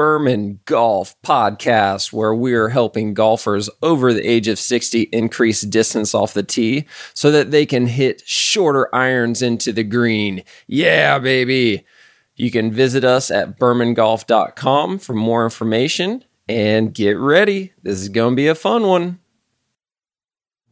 Berman Golf podcast, where we're helping golfers over the age of 60 increase distance off the tee so that they can hit shorter irons into the green. Yeah, baby. You can visit us at bermangolf.com for more information and get ready. This is going to be a fun one.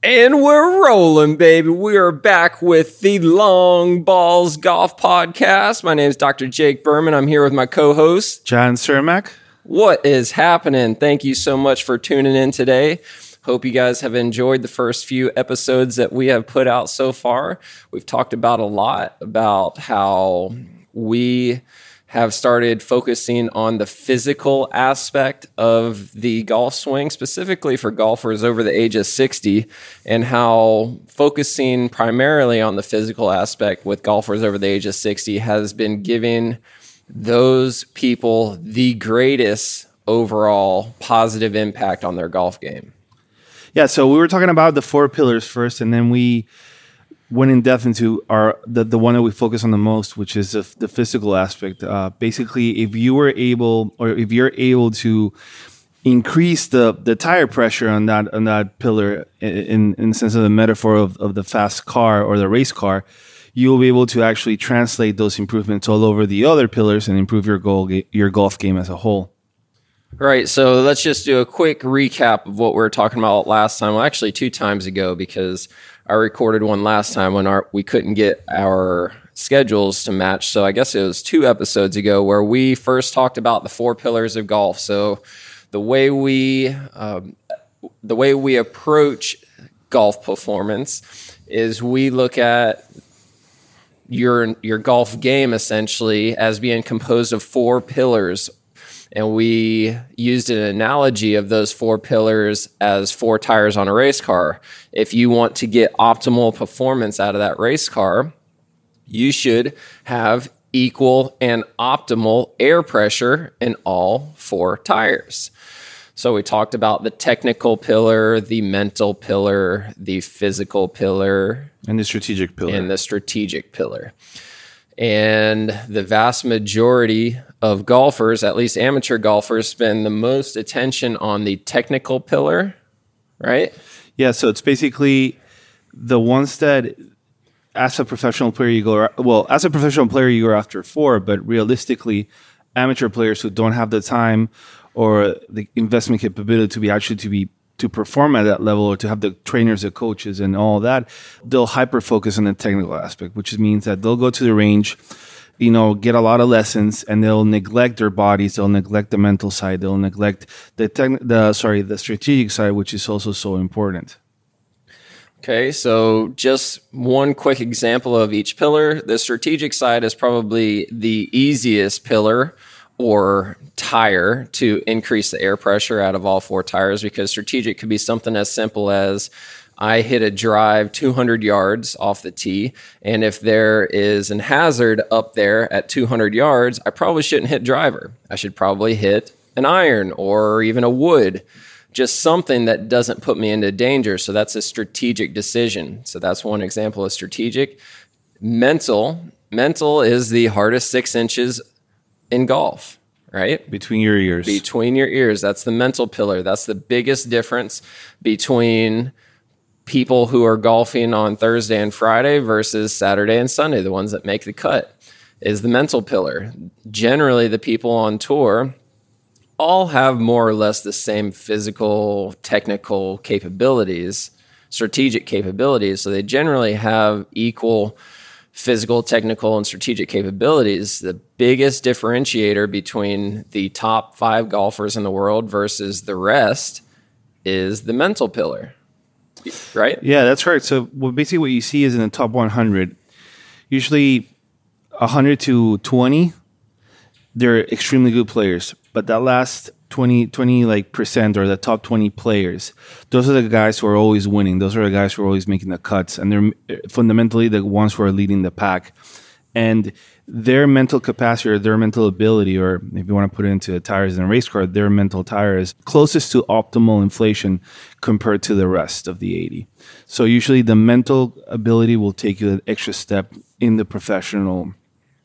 And we're rolling, baby. We are back with the Long Balls Golf Podcast. My name is Dr. Jake Berman. I'm here with my co host, John Cermak. What is happening? Thank you so much for tuning in today. Hope you guys have enjoyed the first few episodes that we have put out so far. We've talked about a lot about how we have started focusing on the physical aspect of the golf swing, specifically for golfers over the age of 60, and how focusing primarily on the physical aspect with golfers over the age of 60 has been giving those people the greatest overall positive impact on their golf game. Yeah, so we were talking about the four pillars first, and then we went in depth into our the, the one that we focus on the most, which is the, the physical aspect. Uh, basically, if you were able, or if you're able to increase the the tire pressure on that on that pillar, in in the sense of the metaphor of, of the fast car or the race car, you will be able to actually translate those improvements all over the other pillars and improve your goal your golf game as a whole. Right. So let's just do a quick recap of what we were talking about last time. Well, actually, two times ago, because I recorded one last time when our we couldn't get our schedules to match. So I guess it was two episodes ago where we first talked about the four pillars of golf. So the way we um, the way we approach golf performance is we look at your your golf game essentially as being composed of four pillars and we used an analogy of those four pillars as four tires on a race car. If you want to get optimal performance out of that race car, you should have equal and optimal air pressure in all four tires. So we talked about the technical pillar, the mental pillar, the physical pillar, and the strategic pillar. And the strategic pillar. And the vast majority of golfers, at least amateur golfers, spend the most attention on the technical pillar, right? Yeah, so it's basically the ones that as a professional player you go well, as a professional player you go after four, but realistically amateur players who don't have the time or the investment capability to be actually to be to perform at that level or to have the trainers the coaches and all that they'll hyper focus on the technical aspect which means that they'll go to the range you know get a lot of lessons and they'll neglect their bodies they'll neglect the mental side they'll neglect the tech, the sorry the strategic side which is also so important Okay, so just one quick example of each pillar. The strategic side is probably the easiest pillar or tire to increase the air pressure out of all four tires because strategic could be something as simple as I hit a drive 200 yards off the tee, and if there is an hazard up there at 200 yards, I probably shouldn't hit driver. I should probably hit an iron or even a wood, just something that doesn't put me into danger. So that's a strategic decision. So that's one example of strategic. Mental, mental is the hardest six inches in golf, right? Between your ears. Between your ears. That's the mental pillar. That's the biggest difference between people who are golfing on Thursday and Friday versus Saturday and Sunday, the ones that make the cut, is the mental pillar. Generally, the people on tour all have more or less the same physical, technical capabilities, strategic capabilities. So they generally have equal physical, technical, and strategic capabilities, the biggest differentiator between the top five golfers in the world versus the rest is the mental pillar. Right? Yeah, that's right. So well, basically what you see is in the top 100, usually 100 to 20, they're extremely good players. But that last 20, 20 like percent or the top 20 players those are the guys who are always winning. Those are the guys who are always making the cuts and they're uh, fundamentally the ones who are leading the pack. And their mental capacity or their mental ability or if you want to put it into tires in a race car their mental tire is closest to optimal inflation compared to the rest of the 80 so usually the mental ability will take you an extra step in the professional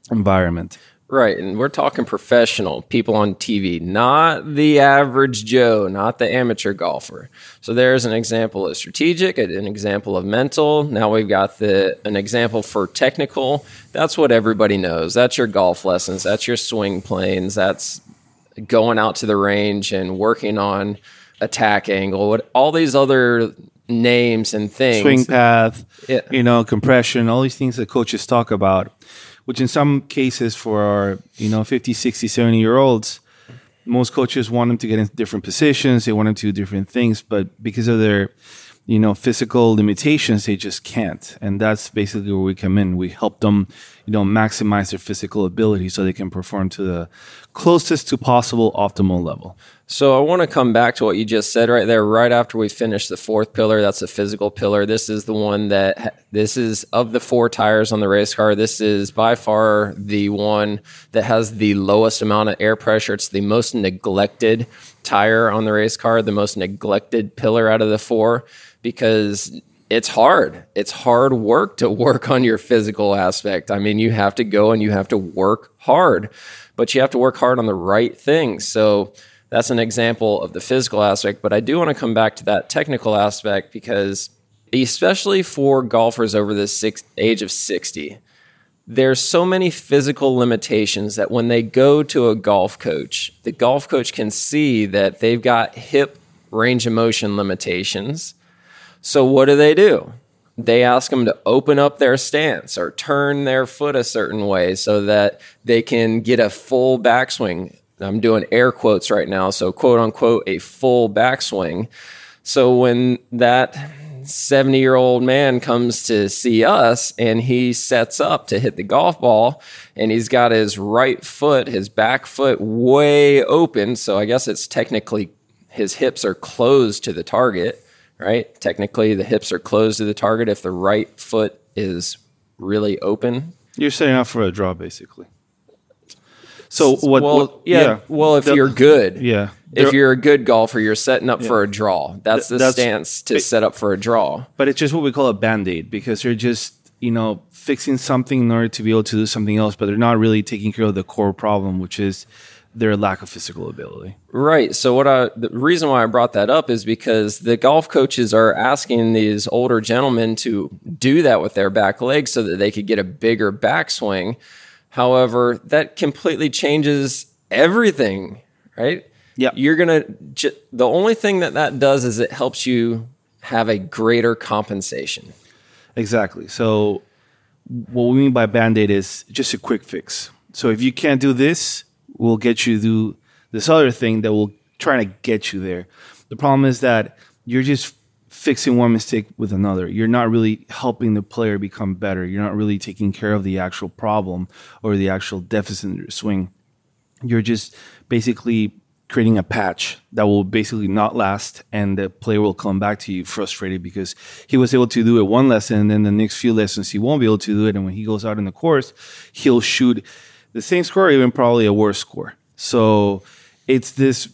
environment Right. And we're talking professional people on TV, not the average Joe, not the amateur golfer. So there's an example of strategic, an example of mental. Now we've got the an example for technical. That's what everybody knows. That's your golf lessons. That's your swing planes. That's going out to the range and working on attack angle. What all these other names and things. Swing path, Yeah. you know, compression, all these things that coaches talk about, which in some cases for our, you know, 50, 60, 70 year olds, most coaches want them to get into different positions. They want them to do different things, but because of their, you know, physical limitations, they just can't. And that's basically where we come in. We help them, you know, maximize their physical ability so they can perform to the closest to possible optimal level. So I want to come back to what you just said right there, right after we finish the fourth pillar. That's the physical pillar. This is the one that this is of the four tires on the race car. This is by far the one that has the lowest amount of air pressure. It's the most neglected tire on the race car, the most neglected pillar out of the four because it's hard. It's hard work to work on your physical aspect. I mean, you have to go and you have to work hard, but you have to work hard on the right things. So that's an example of the physical aspect. But I do want to come back to that technical aspect because, especially for golfers over the six, age of 60, there's so many physical limitations that when they go to a golf coach, the golf coach can see that they've got hip range of motion limitations. So what do they do? They ask them to open up their stance or turn their foot a certain way so that they can get a full backswing. I'm doing air quotes right now, so quote unquote a full backswing. So when that 70 year old man comes to see us and he sets up to hit the golf ball and he's got his right foot, his back foot way open. So I guess it's technically his hips are closed to the target, right? Technically, the hips are closed to the target if the right foot is really open. You're setting up for a draw, basically. So what? well, what- yeah, Well, if The- you're good, yeah. If you're a good golfer, you're setting up for a draw. That's the That's- stance to set up for a draw. but it's just what we call a band aid because they're just you know fixing something in order to be able to do something else, but they're not really taking care of the core problem, which is their lack of physical ability. Right. So what I the reason why I brought that up is because the golf coaches are asking these older gentlemen to do that with their back legs so that they could get a bigger backswing. However, that completely changes everything, right? Yeah. You're going to the only thing that that does is it helps you have a greater compensation. Exactly. So what we mean by band aid is just a quick fix. So if you can't do this, we'll get you do this other thing that will try to get you there. The problem is that you're just fixing one mistake with another. You're not really helping the player become better. You're not really taking care of the actual problem or the actual deficit swing. You're just basically creating a patch that will basically not last and the player will come back to you frustrated because he was able to do it one lesson and then the next few lessons he won't be able to do it and when he goes out in the course he'll shoot the same score or even probably a worse score so it's this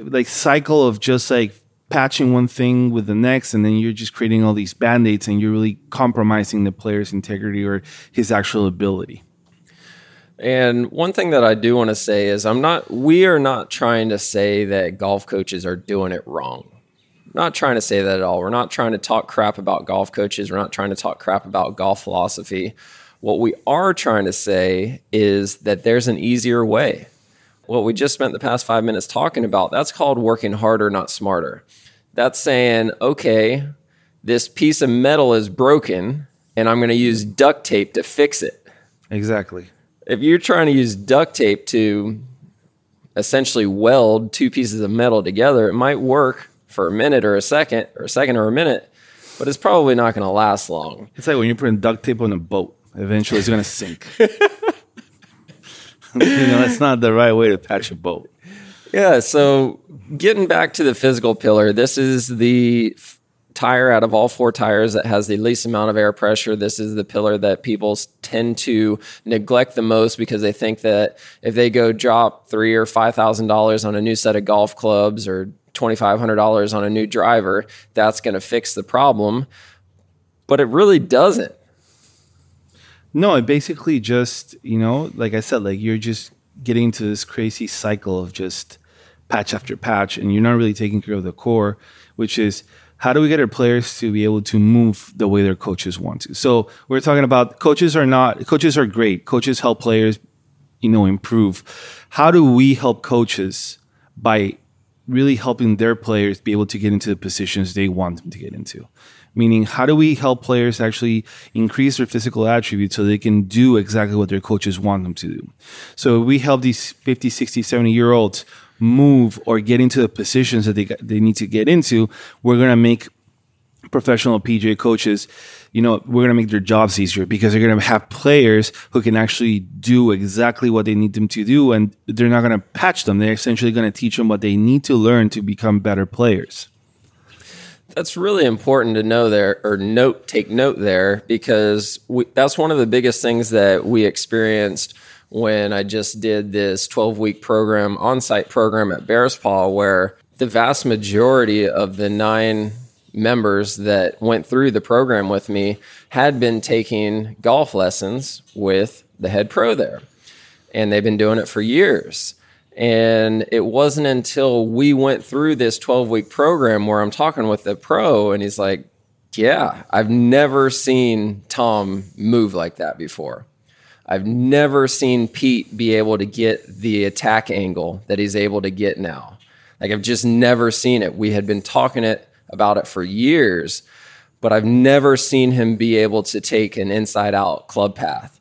like cycle of just like patching one thing with the next and then you're just creating all these band-aids and you're really compromising the player's integrity or his actual ability And one thing that I do want to say is I'm not we are not trying to say that golf coaches are doing it wrong. Not trying to say that at all. We're not trying to talk crap about golf coaches. We're not trying to talk crap about golf philosophy. What we are trying to say is that there's an easier way. What we just spent the past 5 minutes talking about, that's called working harder, not smarter. That's saying, okay, this piece of metal is broken and I'm going to use duct tape to fix it exactly if you're trying to use duct tape to essentially weld two pieces of metal together, it might work for a minute or a second, or a second or a minute, but it's probably not going to last long. It's like when you're putting duct tape on a boat. Eventually, it's going to sink. you know, that's not the right way to patch a boat. Yeah, so getting back to the physical pillar, this is the f- tire out of all four tires that has the least amount of air pressure. This is the pillar that people tend to neglect the most because they think that if they go drop three or five thousand dollars on a new set of golf clubs or twenty five hundred dollars on a new driver, that's going to fix the problem. But it really doesn't. No, it basically just, you know, like I said, like you're just getting into this crazy cycle of just patch after patch, and you're not really taking care of the core, which is how do we get our players to be able to move the way their coaches want to? So we're talking about coaches are not coaches are great. Coaches help players, you know, improve. How do we help coaches by really helping their players be able to get into the positions they want them to get into? Meaning, how do we help players actually increase their physical attributes so they can do exactly what their coaches want them to do? So we help these 50, 60, 70 year olds move or get into the positions that they, they need to get into. We're going to make professional PGA coaches, you know, we're going to make their jobs easier because they're going to have players who can actually do exactly what they need them to do. And they're not going to patch them. They're essentially going to teach them what they need to learn to become better players. That's really important to know there or note, take note there because we, that's one of the biggest things that we experienced when I just did this 12 week program, on site program at Bears Paw, where the vast majority of the nine members that went through the program with me had been taking golf lessons with the head pro there. And they've been doing it for years. And it wasn't until we went through this 12 week program where I'm talking with the pro and he's like, Yeah, I've never seen Tom move like that before. I've never seen Pete be able to get the attack angle that he's able to get now. Like I've just never seen it. We had been talking it about it for years, but I've never seen him be able to take an inside out club path.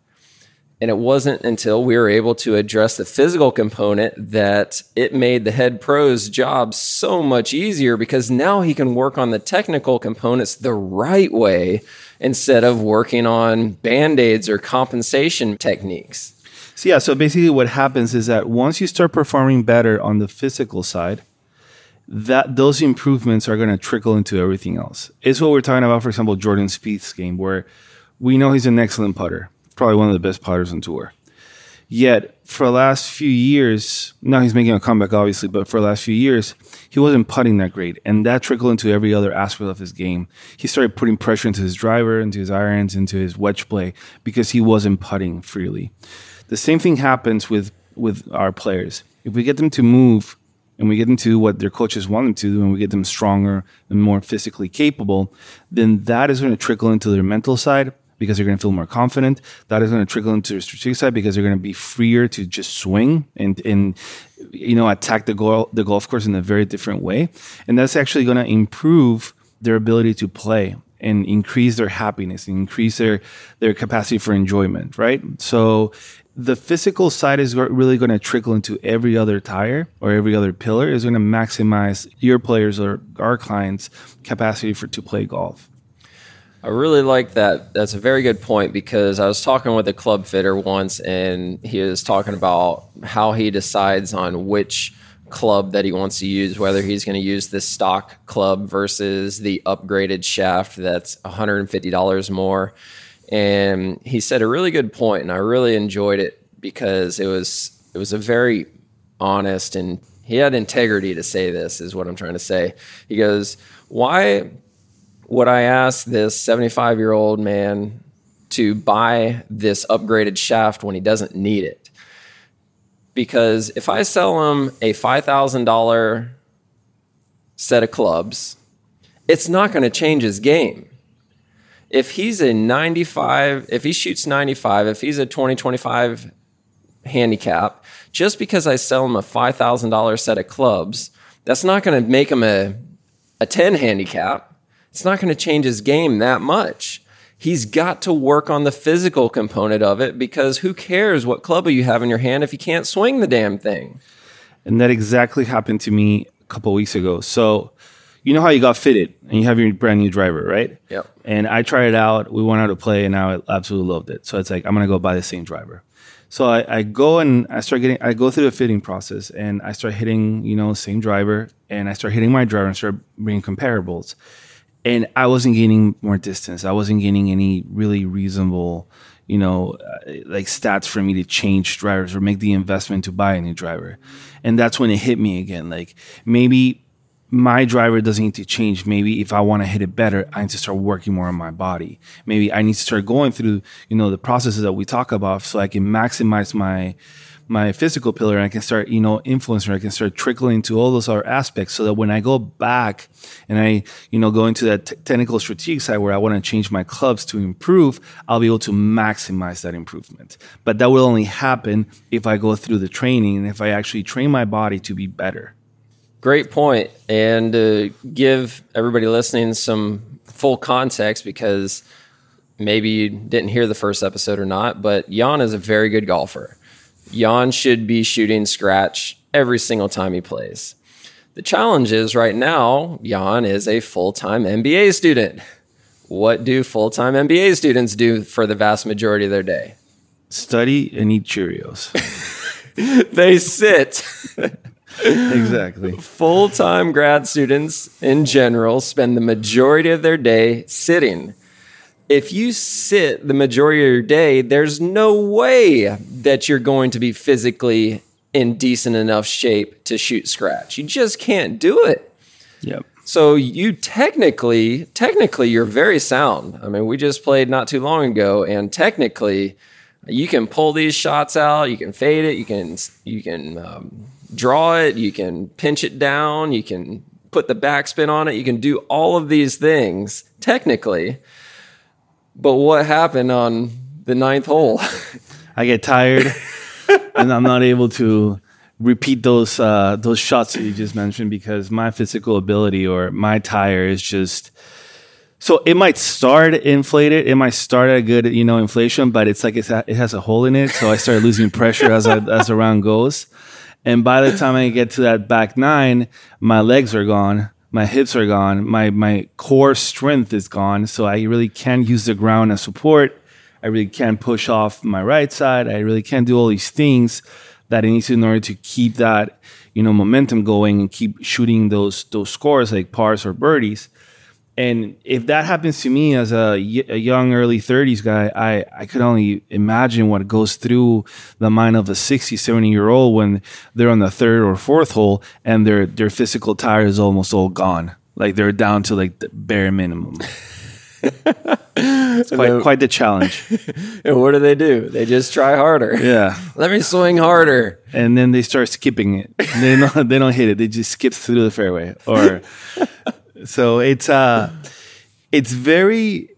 And it wasn't until we were able to address the physical component that it made the head pro's job so much easier because now he can work on the technical components the right way instead of working on band aids or compensation techniques. So, yeah, so basically what happens is that once you start performing better on the physical side, that those improvements are going to trickle into everything else. It's what we're talking about, for example, Jordan Spieth's game, where we know he's an excellent putter, probably one of the best putters on tour. Yet for the last few years, now he's making a comeback, obviously, but for the last few years, he wasn't putting that great, and that trickled into every other aspect of his game. He started putting pressure into his driver, into his irons, into his wedge play because he wasn't putting freely. The same thing happens with with our players. If we get them to move and we get them to what their coaches want them to do and we get them stronger and more physically capable, then that is going to trickle into their mental side because they're going to feel more confident. That is going to trickle into their strategic side because they're going to be freer to just swing and, and you know, attack the, goal, the golf course in a very different way. And that's actually going to improve their ability to play and increase their happiness, and increase their their capacity for enjoyment, right? So the physical side is really going to trickle into every other tire or every other pillar is going to maximize your players or our clients capacity for to play golf. I really like that. That's a very good point because i was talking with a club fitter once and he was talking about how he decides on which club that he wants to use whether he's going to use the stock club versus the upgraded shaft that's $150 more and he said a really good point, and I really enjoyed it because it was it was a very honest and he had integrity to say this is what I'm trying to say. He goes, "Why would I ask this 75 year old man to buy this upgraded shaft when he doesn't need it?" Because if I sell him a $5,000 set of clubs, it's not going to change his game if he's a 95, if he shoots 95, if he's a 2025 handicap, just because I sell him a $5,000 set of clubs, that's not going to make him a, a 10 handicap. It's not going to change his game that much. He's got to work on the physical component of it because who cares what club you have in your hand if you can't swing the damn thing? And that exactly happened to me a couple weeks ago. So, you know how you got fitted and you have your brand new driver, right? Yep. And I tried it out. We went out to play, and I absolutely loved it. So it's like I'm gonna go buy the same driver. So I, I go and I start getting. I go through the fitting process, and I start hitting, you know, same driver, and I start hitting my driver and start bringing comparables. And I wasn't gaining more distance. I wasn't gaining any really reasonable, you know, uh, like stats for me to change drivers or make the investment to buy a new driver. And that's when it hit me again. Like maybe my driver doesn't need to change. Maybe if I want to hit it better, I need to start working more on my body. Maybe I need to start going through, you know, the processes that we talk about so I can maximize my my physical pillar and I can start, you know, influencing, I can start trickling into all those other aspects so that when I go back and I, you know, go into that t- technical strategic side where I want to change my clubs to improve, I'll be able to maximize that improvement. But that will only happen if I go through the training and if I actually train my body to be better. Great point. And to give everybody listening some full context because maybe you didn't hear the first episode or not, but Jan is a very good golfer. Jan should be shooting scratch every single time he plays. The challenge is right now, Jan is a full time MBA student. What do full time MBA students do for the vast majority of their day? Study and eat Cheerios. they sit. exactly. Full time grad students in general spend the majority of their day sitting if you sit the majority of your day, there's no way that you're going to be physically in decent enough shape to shoot scratch. You just can't do it. Yep. So you technically, technically, you're very sound. I mean, we just played not too long ago, and technically, you can pull these shots out. You can fade it. You can you can um, draw it. You can pinch it down. You can put the backspin on it. You can do all of these things technically but what happened on the ninth hole? I get tired, and I'm not able to repeat those uh, those shots that you just mentioned because my physical ability or my tire is just. So it might start inflated. It might start at a good, you know, inflation, but it's like it's it has a hole in it. So I start losing pressure as I, as the round goes, and by the time I get to that back nine, my legs are gone my hips are gone, my my core strength is gone, so I really can't use the ground as support. I really can't push off my right side. I really can't do all these things that I need to in order to keep that you know momentum going and keep shooting those those scores like pars or birdies. And if that happens to me as a, a young early 30s guy, I, I could only imagine what goes through the mind of a 60, 70 year old when they're on the third or fourth hole and their, their physical tire is almost all gone. Like they're down to like the bare minimum. it's quite, quite the challenge. and what do they do? They just try harder. Yeah. Let me swing harder. And then they start skipping it. They don't, they don't hit it. They just skip through the fairway or so it's uh it's very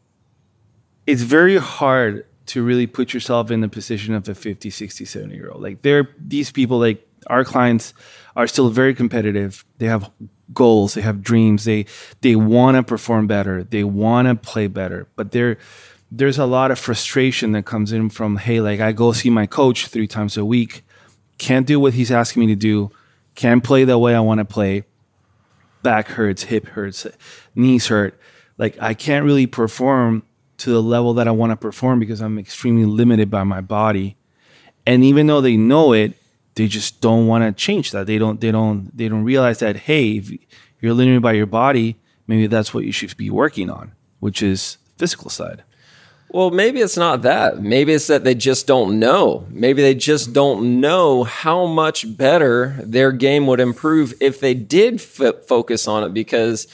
it's very hard to really put yourself in the position of a 50 60 70 year old like they're these people like our clients are still very competitive. They have goals. They have dreams. They they want to perform better. They want to play better. But there there's a lot of frustration that comes in from hey like i go see my coach three times a week. Can't do what he's asking me to do. Can't play the way i want to play back hurts, hip hurts, knees hurt. Like I can't really perform to the level that I want to perform because I'm extremely limited by my body. And even though they know it, they just don't want to change that. They don't they don't they don't realize that hey, if you're limited by your body, maybe that's what you should be working on, which is physical side. Well, maybe it's not that. Maybe it's that they just don't know. Maybe they just don't know how much better their game would improve if they did f- focus on it. Because,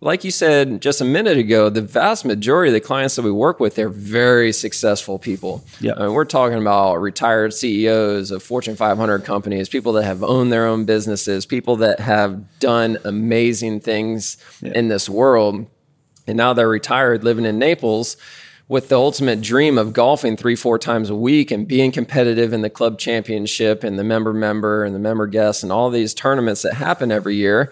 like you said just a minute ago, the vast majority of the clients that we work with, they're very successful people. Yeah. I mean, we're talking about retired CEOs of Fortune 500 companies, people that have owned their own businesses, people that have done amazing things yeah. in this world. And now they're retired living in Naples with the ultimate dream of golfing three, four times a week and being competitive in the club championship and the member member and the member guests and all these tournaments that happen every year,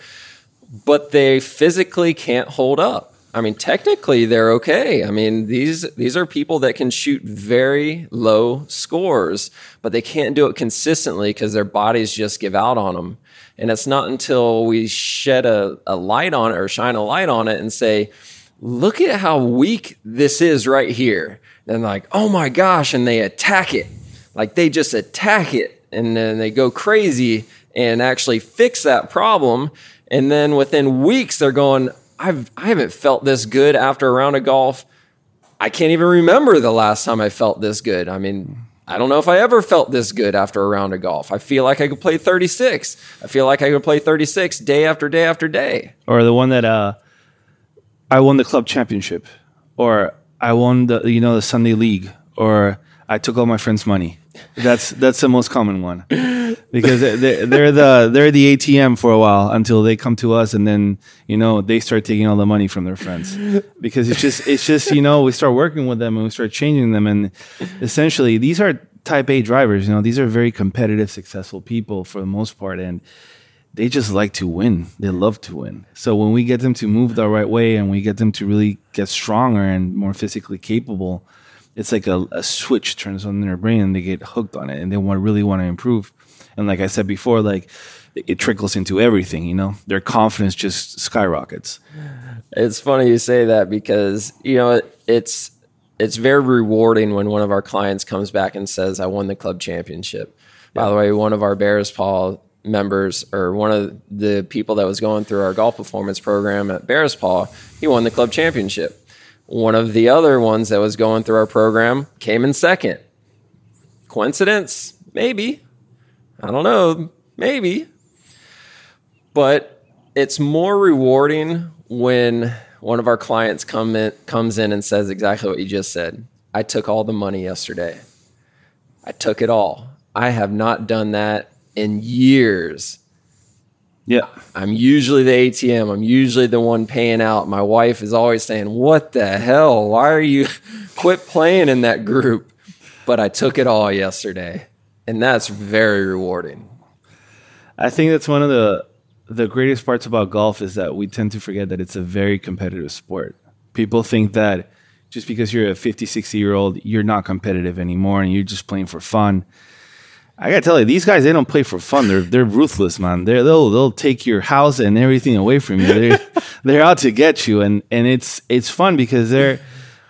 but they physically can't hold up. I mean, technically they're okay. I mean, these these are people that can shoot very low scores, but they can't do it consistently because their bodies just give out on them. And it's not until we shed a, a light on it or shine a light on it and say, look at how weak this is right here. And like, oh my gosh, and they attack it. Like they just attack it and then they go crazy and actually fix that problem. And then within weeks, they're going, I've, I haven't felt this good after a round of golf. I can't even remember the last time I felt this good. I mean, I don't know if I ever felt this good after a round of golf. I feel like I could play 36. I feel like I could play 36 day after day after day. Or the one that uh, I won the club championship, or I won the you know the Sunday league, or I took all my friends' money. That's that's the most common one. Because they're, they're the they're the ATM for a while until they come to us and then you know they start taking all the money from their friends. Because it's just it's just you know we start working with them and we start changing them. And essentially these are type A drivers you know these are very competitive successful people for the most part. And they just like to win they love to win so when we get them to move the right way and we get them to really get stronger and more physically capable it's like a, a switch turns on in their brain and they get hooked on it and they want really want to improve. And like I said before, like it trickles into everything, you know, their confidence just skyrockets. It's funny you say that because, you know, it, it's, it's very rewarding when one of our clients comes back and says, I won the club championship. Yeah. By the way, one of our Bears Paw members or one of the people that was going through our golf performance program at Bears Paw, he won the club championship. One of the other ones that was going through our program came in second. Coincidence? Maybe. I don't know. Maybe. But it's more rewarding when one of our clients come in, comes in and says exactly what you just said. I took all the money yesterday. I took it all. I have not done that in years. Yeah. I'm usually the ATM. I'm usually the one paying out. My wife is always saying, What the hell? Why are you quit playing in that group? But I took it all yesterday. And that's very rewarding. I think that's one of the the greatest parts about golf is that we tend to forget that it's a very competitive sport. People think that just because you're a 50, 60 year old, you're not competitive anymore and you're just playing for fun. I gotta tell you, these guys they don't play for fun. They're they're ruthless, man. They're, they'll they'll take your house and everything away from you. They're they're out to get you, and and it's it's fun because they're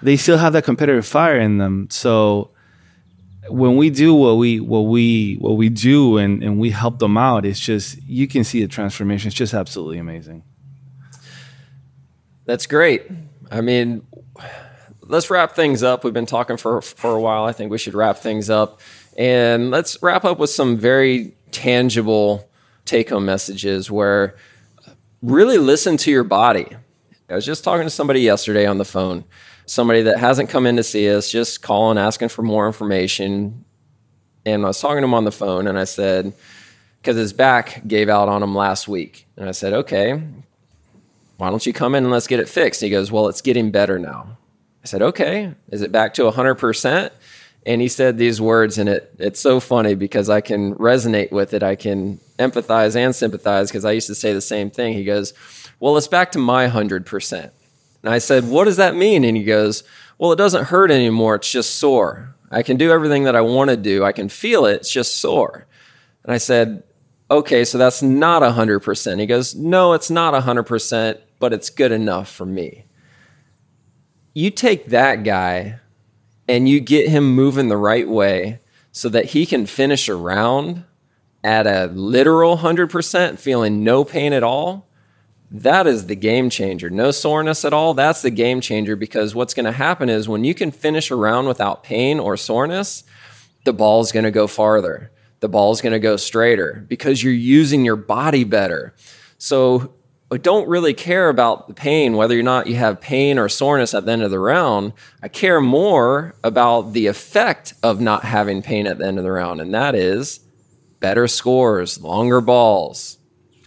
they still have that competitive fire in them. So when we do what we what we what we do and and we help them out, it's just you can see the transformation. It's just absolutely amazing. That's great. I mean, let's wrap things up. We've been talking for for a while. I think we should wrap things up. And let's wrap up with some very tangible take home messages where really listen to your body. I was just talking to somebody yesterday on the phone, somebody that hasn't come in to see us, just calling, asking for more information. And I was talking to him on the phone and I said, because his back gave out on him last week. And I said, okay, why don't you come in and let's get it fixed? he goes, well, it's getting better now. I said, okay, is it back to 100%? and he said these words and it it's so funny because I can resonate with it. I can empathize and sympathize because I used to say the same thing. He goes, "Well, it's back to my 100%." And I said, "What does that mean?" And he goes, "Well, it doesn't hurt anymore. It's just sore. I can do everything that I want to do. I can feel it. It's just sore." And I said, "Okay, so that's not 100%." He goes, "No, it's not 100%, but it's good enough for me." You take that guy and you get him moving the right way so that he can finish a round at a literal 100%, feeling no pain at all, that is the game changer. No soreness at all, that's the game changer because what's going to happen is when you can finish a round without pain or soreness, the ball's going to go farther. The ball's going to go straighter because you're using your body better. So I don't really care about the pain, whether or not you have pain or soreness at the end of the round. I care more about the effect of not having pain at the end of the round, and that is better scores, longer balls,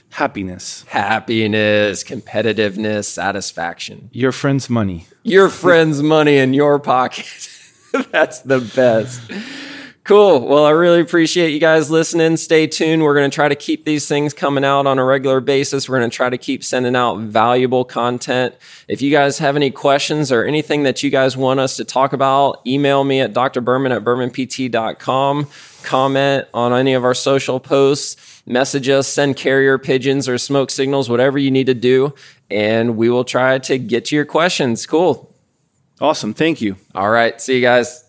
happiness, happiness, competitiveness, satisfaction. Your friend's money. Your friend's money in your pocket. That's the best. Cool. Well, I really appreciate you guys listening. Stay tuned. We're going to try to keep these things coming out on a regular basis. We're going to try to keep sending out valuable content. If you guys have any questions or anything that you guys want us to talk about, email me at drberman at bermanpt.com. Comment on any of our social posts, message us, send carrier pigeons or smoke signals, whatever you need to do, and we will try to get to your questions. Cool. Awesome. Thank you. All right. See you guys.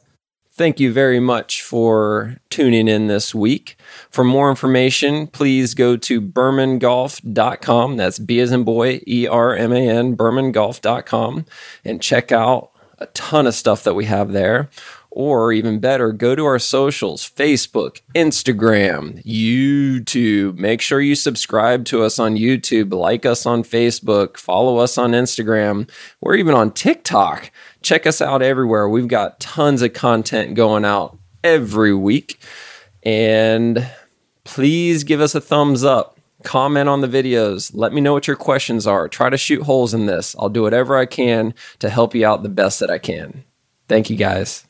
Thank you very much for tuning in this week. For more information, please go to bermangolf.com. That's B as in boy, E R M A N, bermangolf.com, and check out a ton of stuff that we have there. or even better, go to our socials Facebook, Instagram, YouTube. Make sure you subscribe to us on YouTube, like us on Facebook, follow us on Instagram. We're even on TikTok. Check us out everywhere. We've got tons of content going out every week. And please give us a thumbs up. Comment on the videos. Let me know what your questions are. Try to shoot holes in this. I'll do whatever I can to help you out the best that I can. Thank you guys.